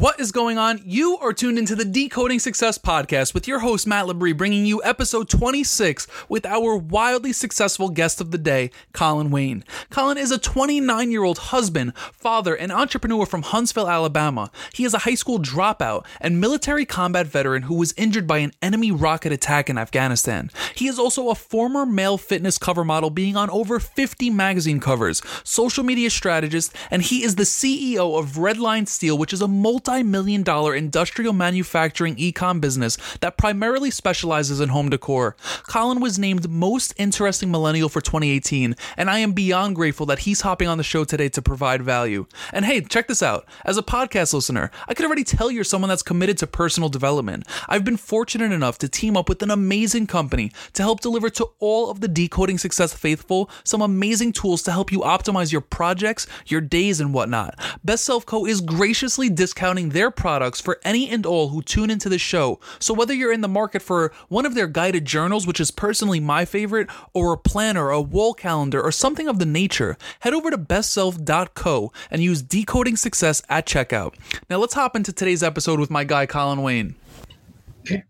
What is going on? You are tuned into the Decoding Success podcast with your host, Matt Labrie, bringing you episode 26 with our wildly successful guest of the day, Colin Wayne. Colin is a 29 year old husband, father, and entrepreneur from Huntsville, Alabama. He is a high school dropout and military combat veteran who was injured by an enemy rocket attack in Afghanistan. He is also a former male fitness cover model, being on over 50 magazine covers, social media strategist, and he is the CEO of Redline Steel, which is a multi multi-million dollar industrial manufacturing ecom business that primarily specializes in home decor. Colin was named most interesting millennial for 2018, and I am beyond grateful that he's hopping on the show today to provide value. And hey, check this out. As a podcast listener, I could already tell you're someone that's committed to personal development. I've been fortunate enough to team up with an amazing company to help deliver to all of the decoding success faithful some amazing tools to help you optimize your projects, your days, and whatnot. Best Self Co is graciously discounting their products for any and all who tune into the show. So whether you're in the market for one of their guided journals, which is personally my favorite, or a planner, a wall calendar, or something of the nature, head over to bestself.co and use decoding success at checkout. Now let's hop into today's episode with my guy Colin Wayne.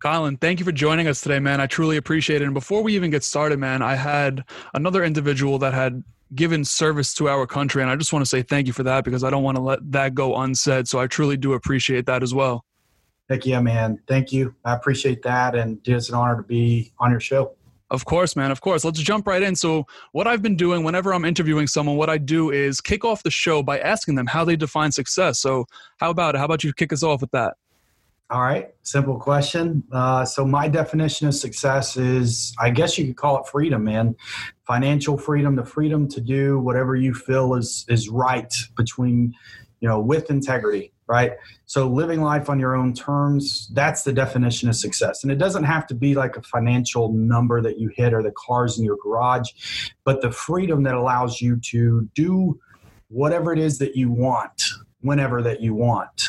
Colin, thank you for joining us today, man. I truly appreciate it. And before we even get started, man, I had another individual that had given service to our country. And I just want to say thank you for that because I don't want to let that go unsaid. So I truly do appreciate that as well. Heck yeah, man. Thank you. I appreciate that. And it's an honor to be on your show. Of course, man. Of course. Let's jump right in. So, what I've been doing whenever I'm interviewing someone, what I do is kick off the show by asking them how they define success. So, how about it? How about you kick us off with that? All right, simple question. Uh, so my definition of success is, I guess you could call it freedom, man. Financial freedom, the freedom to do whatever you feel is is right between, you know, with integrity, right? So living life on your own terms, that's the definition of success. And it doesn't have to be like a financial number that you hit or the cars in your garage, but the freedom that allows you to do whatever it is that you want whenever that you want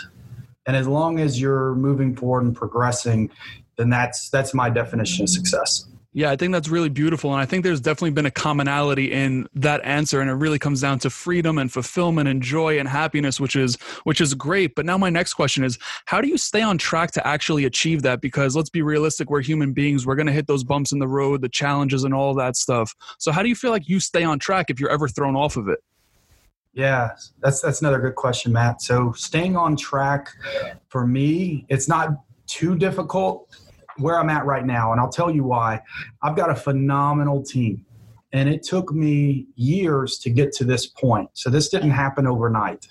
and as long as you're moving forward and progressing then that's that's my definition of success yeah, I think that's really beautiful. And I think there's definitely been a commonality in that answer. And it really comes down to freedom and fulfillment and joy and happiness, which is which is great. But now my next question is how do you stay on track to actually achieve that? Because let's be realistic, we're human beings. We're gonna hit those bumps in the road, the challenges and all that stuff. So how do you feel like you stay on track if you're ever thrown off of it? Yeah, that's that's another good question, Matt. So staying on track for me, it's not too difficult where I'm at right now, and I'll tell you why. I've got a phenomenal team, and it took me years to get to this point. So this didn't happen overnight.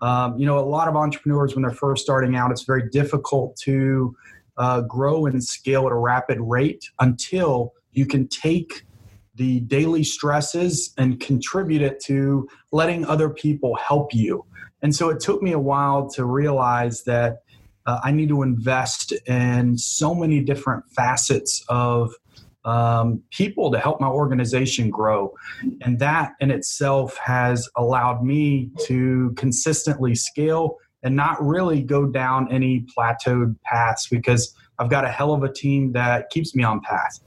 Um, you know, a lot of entrepreneurs when they're first starting out, it's very difficult to uh, grow and scale at a rapid rate until you can take the daily stresses and contribute it to letting other people help you. And so it took me a while to realize that uh, I need to invest in so many different facets of um, people to help my organization grow. And that in itself has allowed me to consistently scale and not really go down any plateaued paths because I've got a hell of a team that keeps me on path.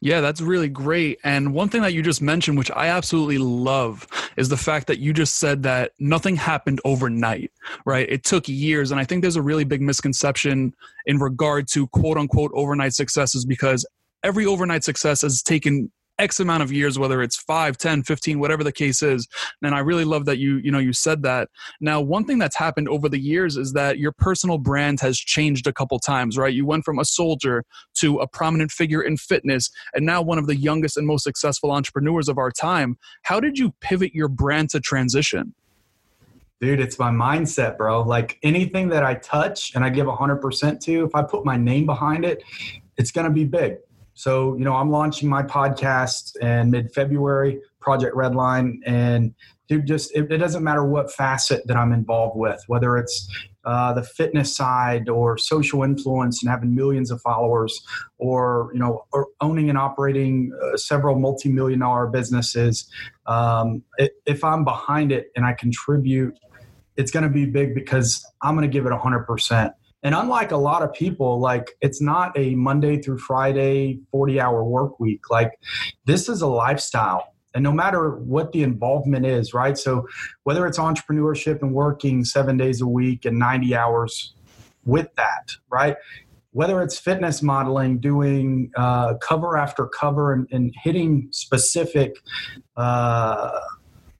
Yeah, that's really great. And one thing that you just mentioned, which I absolutely love, is the fact that you just said that nothing happened overnight, right? It took years. And I think there's a really big misconception in regard to quote unquote overnight successes because every overnight success has taken X amount of years, whether it's 5, 10, 15, whatever the case is. And I really love that you, you know, you said that. Now, one thing that's happened over the years is that your personal brand has changed a couple times, right? You went from a soldier to a prominent figure in fitness and now one of the youngest and most successful entrepreneurs of our time. How did you pivot your brand to transition? Dude, it's my mindset, bro. Like anything that I touch and I give 100% to, if I put my name behind it, it's going to be big so, you know, I'm launching my podcast in mid February, Project Redline. And dude, just it, it, doesn't matter what facet that I'm involved with, whether it's uh, the fitness side or social influence and having millions of followers or, you know, or owning and operating uh, several multi million dollar businesses. Um, it, if I'm behind it and I contribute it's going to be big because I'm going to give it 100%. And unlike a lot of people, like it's not a Monday through Friday 40 hour work week. Like this is a lifestyle. And no matter what the involvement is, right? So whether it's entrepreneurship and working seven days a week and 90 hours with that, right? Whether it's fitness modeling, doing uh, cover after cover and, and hitting specific, uh,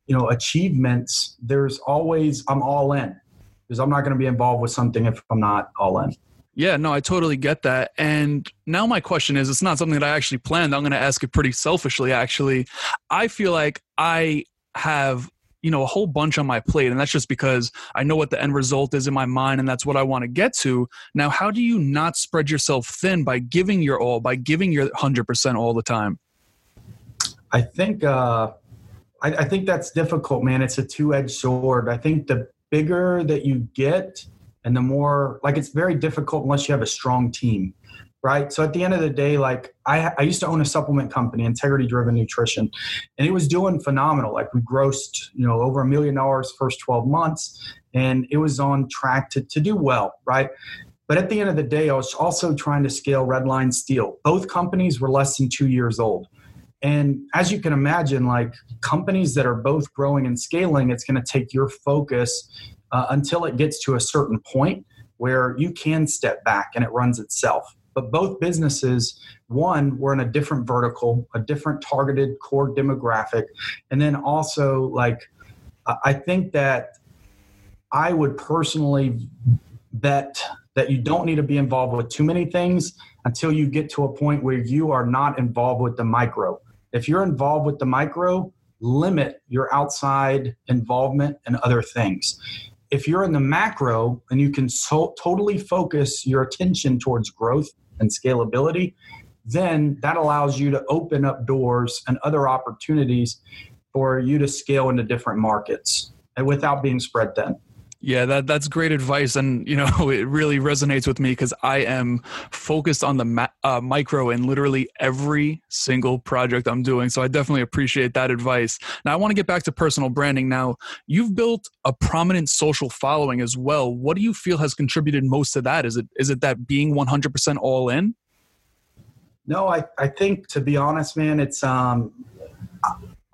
you know, achievements, there's always, I'm all in because I'm not going to be involved with something if I'm not all in. Yeah, no, I totally get that. And now my question is it's not something that I actually planned. I'm going to ask it pretty selfishly, actually. I feel like I have you know a whole bunch on my plate and that's just because i know what the end result is in my mind and that's what i want to get to now how do you not spread yourself thin by giving your all by giving your 100% all the time i think uh I, I think that's difficult man it's a two-edged sword i think the bigger that you get and the more like it's very difficult unless you have a strong team right? So at the end of the day like i, I used to own a supplement company integrity driven nutrition and it was doing phenomenal. Like we grossed you know over a million dollars first 12 months and it was on track to, to do well right? But at the end of the day i was also trying to scale redline steel. Both companies were less than two years old and as you can imagine, like companies that are both growing and scaling, it's going to take your focus uh, until it gets to a certain point where you can step back and it runs itself. But both businesses, one, were in a different vertical, a different targeted core demographic. And then also, like, I think that I would personally bet that you don't need to be involved with too many things until you get to a point where you are not involved with the micro. If you're involved with the micro, limit your outside involvement and other things. If you're in the macro and you can so, totally focus your attention towards growth and scalability, then that allows you to open up doors and other opportunities for you to scale into different markets and without being spread thin. Yeah, that that's great advice, and you know it really resonates with me because I am focused on the ma- uh, micro in literally every single project I'm doing. So I definitely appreciate that advice. Now I want to get back to personal branding. Now you've built a prominent social following as well. What do you feel has contributed most to that? Is it is it that being 100% all in? No, I I think to be honest, man, it's um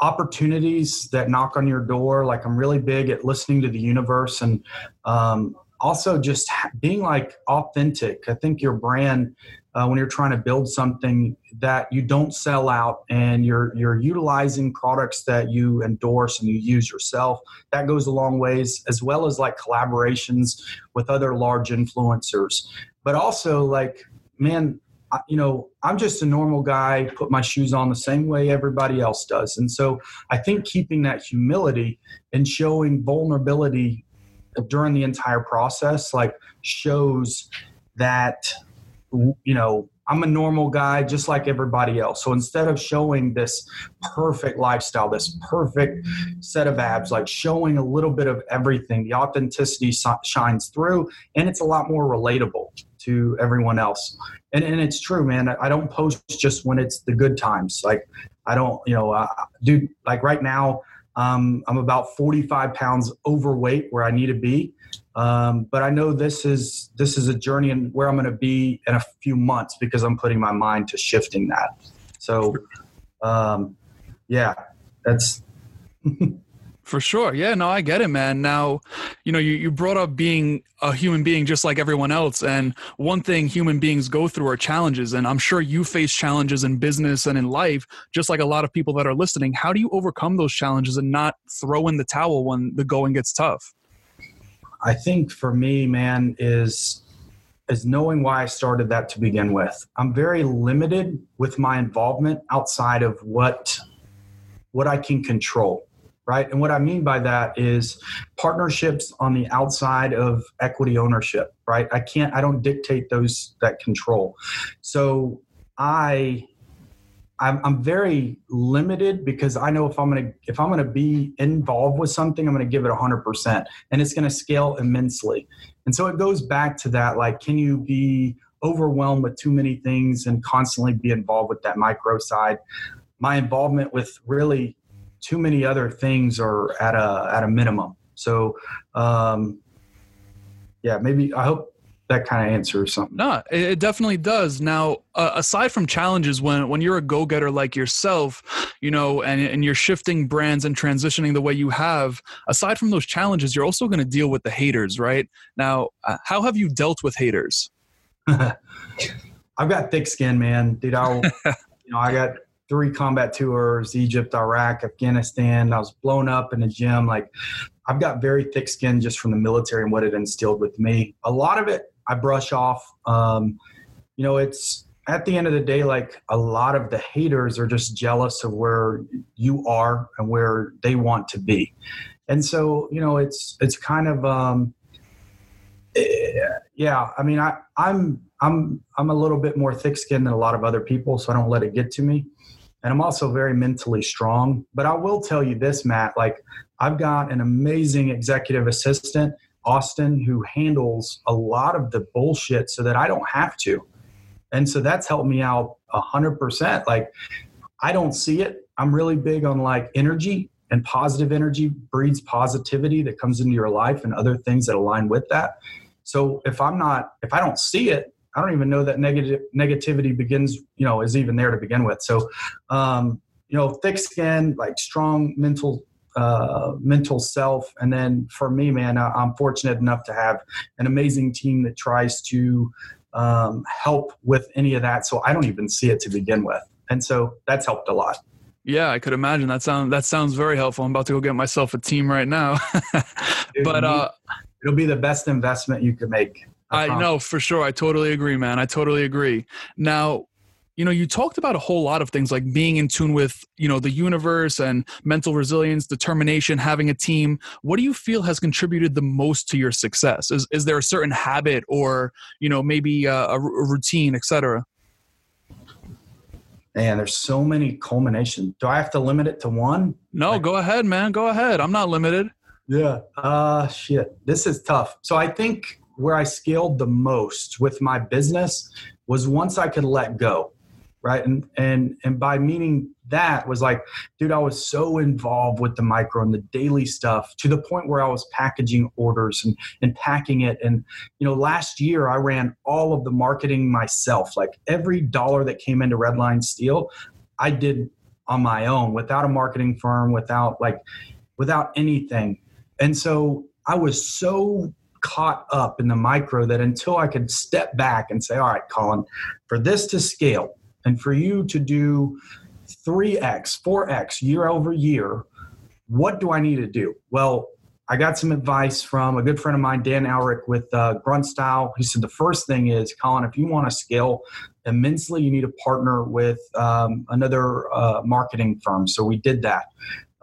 opportunities that knock on your door. Like I'm really big at listening to the universe and um, also just being like authentic. I think your brand, uh, when you're trying to build something that you don't sell out and you're you're utilizing products that you endorse and you use yourself, that goes a long ways. As well as like collaborations with other large influencers, but also like man you know, I'm just a normal guy, put my shoes on the same way everybody else does. And so I think keeping that humility and showing vulnerability during the entire process, like, shows that, you know, I'm a normal guy just like everybody else. So instead of showing this perfect lifestyle, this perfect set of abs, like showing a little bit of everything, the authenticity shines through and it's a lot more relatable to everyone else. And, and it's true, man. I don't post just when it's the good times. Like, I don't, you know, uh, dude, like right now, um, I'm about 45 pounds overweight where I need to be. Um, but I know this is this is a journey and where I'm going to be in a few months because I'm putting my mind to shifting that. So, um, yeah, that's For sure. Yeah, no, I get it, man. Now, you know, you, you brought up being a human being just like everyone else. And one thing human beings go through are challenges. And I'm sure you face challenges in business and in life, just like a lot of people that are listening. How do you overcome those challenges and not throw in the towel when the going gets tough? I think for me, man, is is knowing why I started that to begin with. I'm very limited with my involvement outside of what what I can control right? And what I mean by that is partnerships on the outside of equity ownership, right? I can't, I don't dictate those that control. So I, I'm, I'm very limited because I know if I'm gonna if I'm gonna be involved with something, I'm gonna give it 100%, and it's gonna scale immensely. And so it goes back to that, like, can you be overwhelmed with too many things and constantly be involved with that micro side? My involvement with really too many other things are at a at a minimum. So um, yeah, maybe I hope that kind of answers something. No, it definitely does. Now, uh, aside from challenges, when when you're a go getter like yourself, you know, and and you're shifting brands and transitioning the way you have, aside from those challenges, you're also going to deal with the haters, right? Now, uh, how have you dealt with haters? I've got thick skin, man, dude. I, you know, I got three combat tours: Egypt, Iraq, Afghanistan. I was blown up in the gym. Like, I've got very thick skin just from the military and what it instilled with me. A lot of it I brush off. Um, you know, it's at the end of the day, like a lot of the haters are just jealous of where you are and where they want to be. And so, you know, it's it's kind of um, yeah. I mean, I I'm I'm I'm a little bit more thick-skinned than a lot of other people, so I don't let it get to me. And I'm also very mentally strong. But I will tell you this, Matt. Like I've got an amazing executive assistant Austin who handles a lot of the bullshit so that I don't have to. And so that's helped me out a hundred percent. Like I don't see it. I'm really big on like energy and positive energy breeds positivity that comes into your life and other things that align with that. So if I'm not, if I don't see it, I don't even know that negative negativity begins, you know, is even there to begin with. So, um, you know, thick skin, like strong mental uh, mental self. And then for me, man, I, am fortunate enough to have an amazing team that tries to um, help with any of that. So I don't even see it to begin with. And so that's helped a lot. Yeah, I could imagine that sound that sounds very helpful. I'm about to go get myself a team right now. But uh, it'll be the best investment you could make. I, I know for sure. I totally agree, man. I totally agree. Now, you know you talked about a whole lot of things like being in tune with you know the universe and mental resilience determination having a team what do you feel has contributed the most to your success is, is there a certain habit or you know maybe a, a routine etc man there's so many culminations do i have to limit it to one no like, go ahead man go ahead i'm not limited yeah. Uh shit. This is tough. So i think where i scaled the most with my business was once i could let go right? And and and by meaning that was like dude i was so involved with the micro and the daily stuff to the point where i was packaging orders and and packing it. And you know last year i ran all of the marketing myself. Like every dollar that came into redline steel i did on my own without a marketing firm without like without anything and so i was so caught up in the micro that until I could step back and say, all right, Colin, for this to scale, and for you to do 3x, 4x year over year, what do I need to do? Well, I got some advice from a good friend of mine, Dan Alarik with uh, Grunt Style. He said the first thing is, Colin, if you want to scale immensely, you need to partner with um, another uh, marketing firm. So we did that.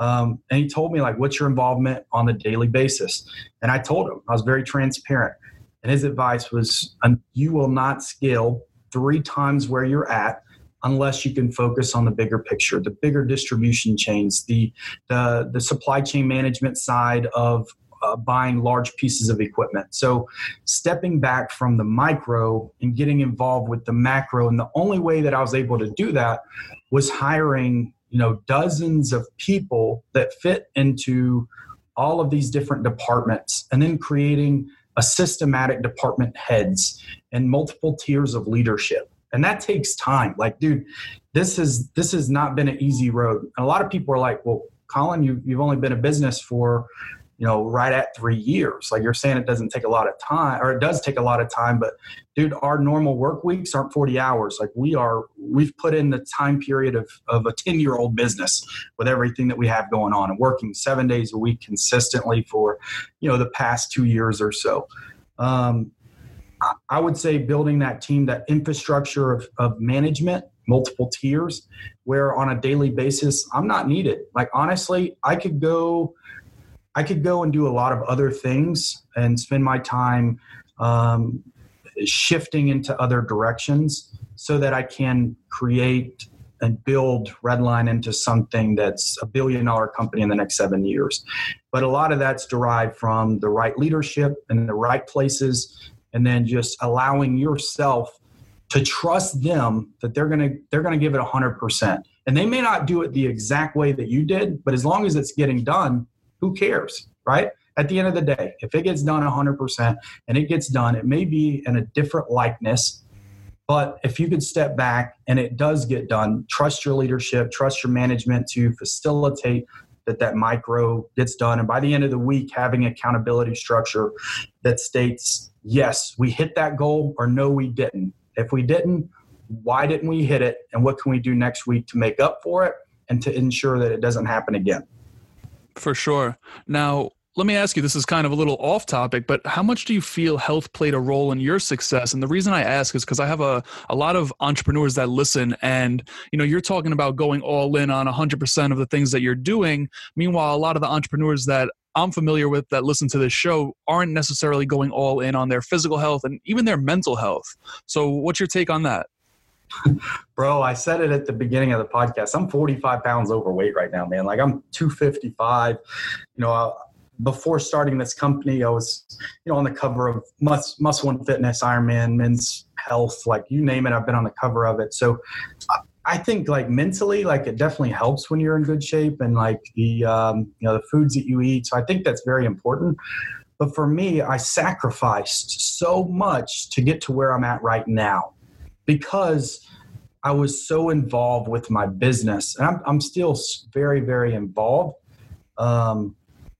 Um, and he told me, like, what's your involvement on the daily basis? And I told him, I was very transparent. And his advice was, you will not scale three times where you're at unless you can focus on the bigger picture, the bigger distribution chains, the the, the supply chain management side of uh, buying large pieces of equipment. So, stepping back from the micro and getting involved with the macro, and the only way that I was able to do that was hiring, you know, dozens of people that fit into all of these different departments, and then creating a systematic department heads and multiple tiers of leadership. And that takes time. Like dude this is this has not been an easy road. And a lot of people are like well colin you, you've only been a business for you know right at three years. Like you're saying it doesn't take a lot of time or it does take a lot of time but dude our normal work weeks aren't 40 hours. Like we are we've put in the time period of, of a 10 year old business with everything that we have going on and working seven days a week consistently for you know the past two years or so. Um, I would say building that team, that infrastructure of, of management, multiple tiers, where on a daily basis, I'm not needed. Like honestly, I could go, I could go and do a lot of other things and spend my time um, shifting into other directions so that I can create and build Redline into something that's a billion dollar company in the next seven years. But a lot of that's derived from the right leadership and the right places and then just allowing yourself to trust them that they're to they're to give it 100% and they may not do it the exact way that you did but as long as it's getting done who cares right at the end of the day, if it gets done 100% and it gets done, it may be in a different likeness. But if you could step back and it does get done, trust your leadership, trust your management to facilitate that that micro gets done. And by the end of the week, having accountability structure that states, yes, we hit that goal or no, we didn't. If we didn't, why didn't we hit it? And what can we do next week to make up for it and to ensure that it doesn't happen again? For sure. Now, let me ask you this is kind of a little off topic but how much do you feel health played a role in your success? And the reason i ask is because i have a, a lot of entrepreneurs that listen and you know you're talking about going all in on 100% of the things that you're doing. Meanwhile a lot of the entrepreneurs that i'm familiar with that listen to this show aren't necessarily going all in on their physical health and even their mental health. So what's your take on that Bro, I said it at the beginning of the podcast. I'm 45 pounds overweight right now, man. Like I'm 255. You know, before starting this company, I was, you know, on the cover of Mus- Muscle and Fitness, Ironman, Men's Health, like you name it, I've been on the cover of it. So I think like mentally, like it definitely helps when you're in good shape and like the, um, you know, the foods that you eat. So I think that's very important. But for me, I sacrificed so much to get to where I'm at right now because I was so involved with my business. And I'm, I'm still very, very involved. Um,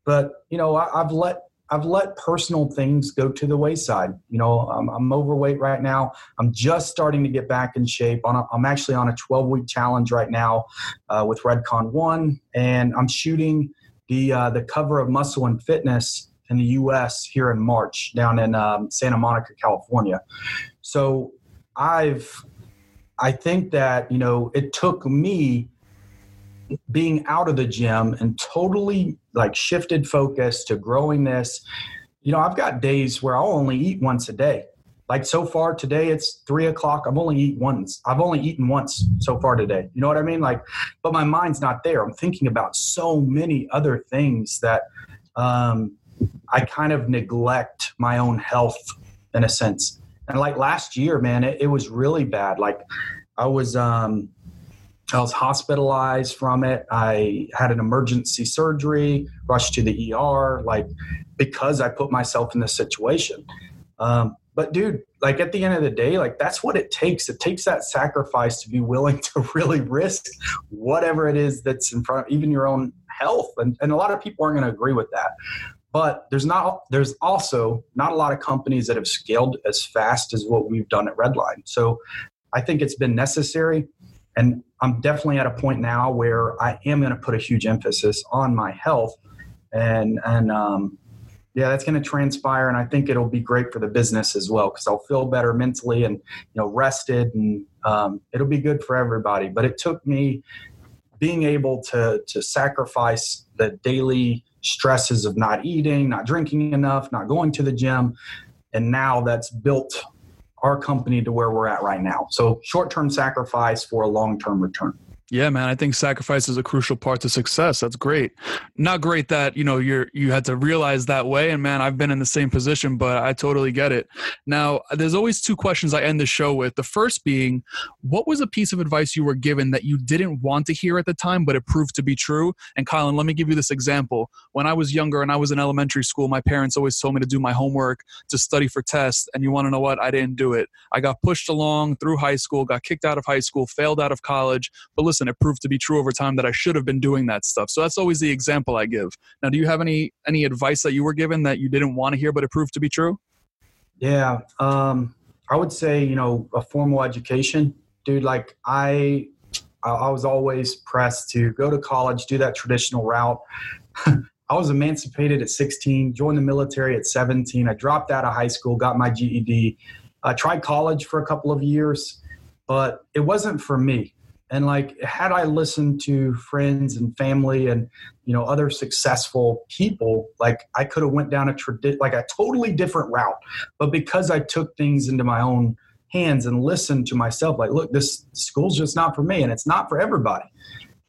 but you know, I, have let I've let personal things go to the wayside. You know, I'm, I'm overweight right now. I'm just starting to get back in shape. On a, I'm actually on a 12 week challenge right now uh, with Redcon One, and I'm shooting the uh, the cover of Muscle and Fitness in the U.S. here in March down in um, Santa Monica, California. So I've I think that you know it took me being out of the gym and totally like shifted focus to growing this. You know, I've got days where I'll only eat once a day. Like so far today, it's three o'clock. I've only eaten once. I've only eaten once so far today. You know what I mean? Like, but my mind's not there. I'm thinking about so many other things that um, I kind of neglect my own health in a sense. And like last year, man, it, it was really bad. Like I was, um, I was hospitalized from it. I had an emergency surgery, rushed to the ER, like because I put myself in this situation. Um, but dude, like at the end of the day, like that's what it takes. It takes that sacrifice to be willing to really risk whatever it is that's in front, of even your own health. And, and a lot of people aren't going to agree with that. But there's not there's also not a lot of companies that have scaled as fast as what we've done at Redline. So I think it's been necessary. And I'm definitely at a point now where I am going to put a huge emphasis on my health, and and um, yeah, that's going to transpire, and I think it'll be great for the business as well because I'll feel better mentally and you know rested, and um, it'll be good for everybody. But it took me being able to to sacrifice the daily stresses of not eating, not drinking enough, not going to the gym, and now that's built our company to where we're at right now. So short term sacrifice for a long term return. Yeah, man, I think sacrifice is a crucial part to success. That's great. Not great that, you know, you're you had to realize that way and man, I've been in the same position, but I totally get it. Now, there's always two questions I end the show with. The first being, what was a piece of advice you were given that you didn't want to hear at the time but it proved to be true? And Colin, let me give you this example. When I was younger and I was in elementary school, my parents always told me to do my homework, to study for tests, and you want to know what? I didn't do it. I got pushed along through high school, got kicked out of high school, failed out of college. But listen, listen, it proved to be true over time that I should have been doing that stuff. So that's always the example I give. Now, do you have any any advice that you were given that you didn't want to hear but it proved to be true? Yeah, um, I would say you know a formal education, dude. Like I, I was always pressed to go to college, do that traditional route. I was emancipated at 16, joined the military at 17. I dropped out of high school, got my GED. I tried college for a couple of years, but it wasn't for me and like had i listened to friends and family and you know other successful people like i could have went down a tradi- like a totally different route. But because i took things into my own hands and listened to myself like look this school's just not for me and it's not for everybody.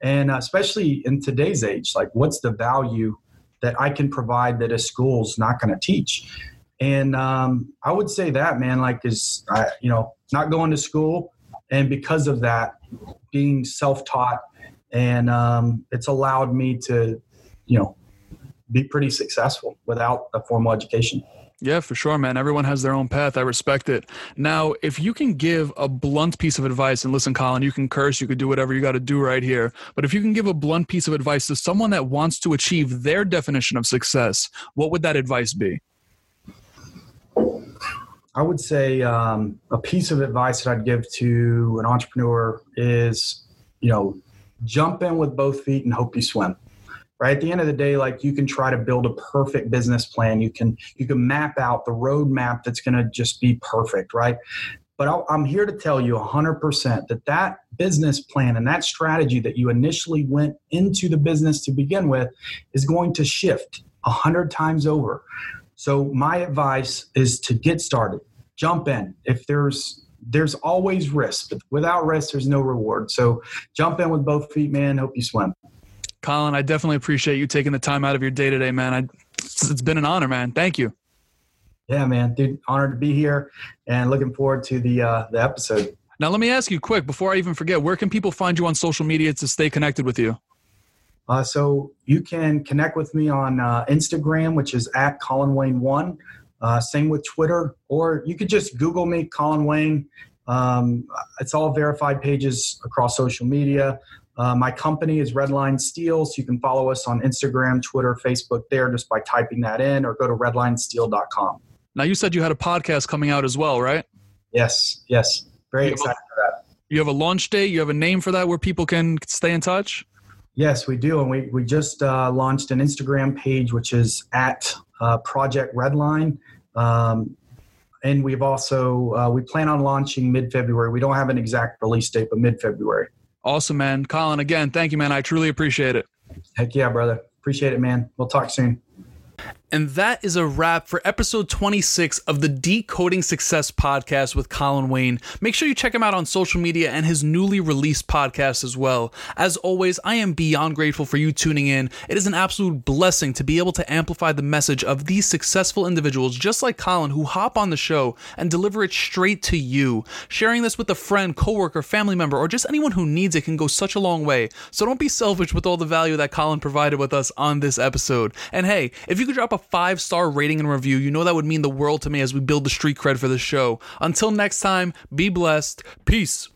And uh, especially in today's age like what's the value that i can provide that a school's not going to teach? And um, i would say that man like is uh, you know not going to school and because of that being self-taught and um, it's allowed me to you know be pretty successful without a formal education. Yeah, for sure, man. Everyone has their own path. I respect it. Now, if you can give a blunt piece of advice, and listen, Colin, you can curse, you could do whatever you got to do right here. But if you can give a blunt piece of advice to someone that wants to achieve their definition of success, what would that advice be? I would say um, a piece of advice that I'd give to an entrepreneur is, you know, jump in with both feet and hope you swim right? At the end of the day like you can try to build a perfect business plan. You can you can map out the roadmap that's going to just be perfect right? But i am here to tell you 100% that that business plan and that strategy that you initially went into the business to begin with is going to shift 100 times over so my advice is to get started jump in if there's there's always risk but without risk there's no reward so jump in with both feet man hope you swim Colin, I definitely appreciate you taking the time out of your day today, man. I, it's been an honor, man. Thank you. Yeah, man, dude, honored to be here, and looking forward to the uh, the episode. Now, let me ask you quick before I even forget. Where can people find you on social media to stay connected with you? Uh, so you can connect with me on uh, Instagram, which is at Colin Wayne One. Uh, same with Twitter, or you could just Google me, Colin Wayne. Um, it's all verified pages across social media. Uh, my company is Redline Steel, so you can follow us on Instagram, Twitter, Facebook there just by typing that in or go to redlinesteel.com. Now, you said you had a podcast coming out as well, right? Yes, yes. Very you excited a, for that. You have a launch date? You have a name for that where people can stay in touch? Yes, we do. And we, we just uh, launched an Instagram page, which is at uh, Project Redline. Um, and we've also, uh, we plan on launching mid February. We don't have an exact release date, but mid February. Awesome, man. Colin, again, thank you, man. I truly appreciate it. Heck yeah, brother. Appreciate it, man. We'll talk soon. And that is a wrap for episode 26 of the Decoding Success podcast with Colin Wayne. Make sure you check him out on social media and his newly released podcast as well. As always, I am beyond grateful for you tuning in. It is an absolute blessing to be able to amplify the message of these successful individuals just like Colin who hop on the show and deliver it straight to you. Sharing this with a friend, coworker, family member, or just anyone who needs it can go such a long way. So don't be selfish with all the value that Colin provided with us on this episode. And hey, if you could drop a five star rating and review. You know that would mean the world to me as we build the street cred for the show. Until next time, be blessed. Peace.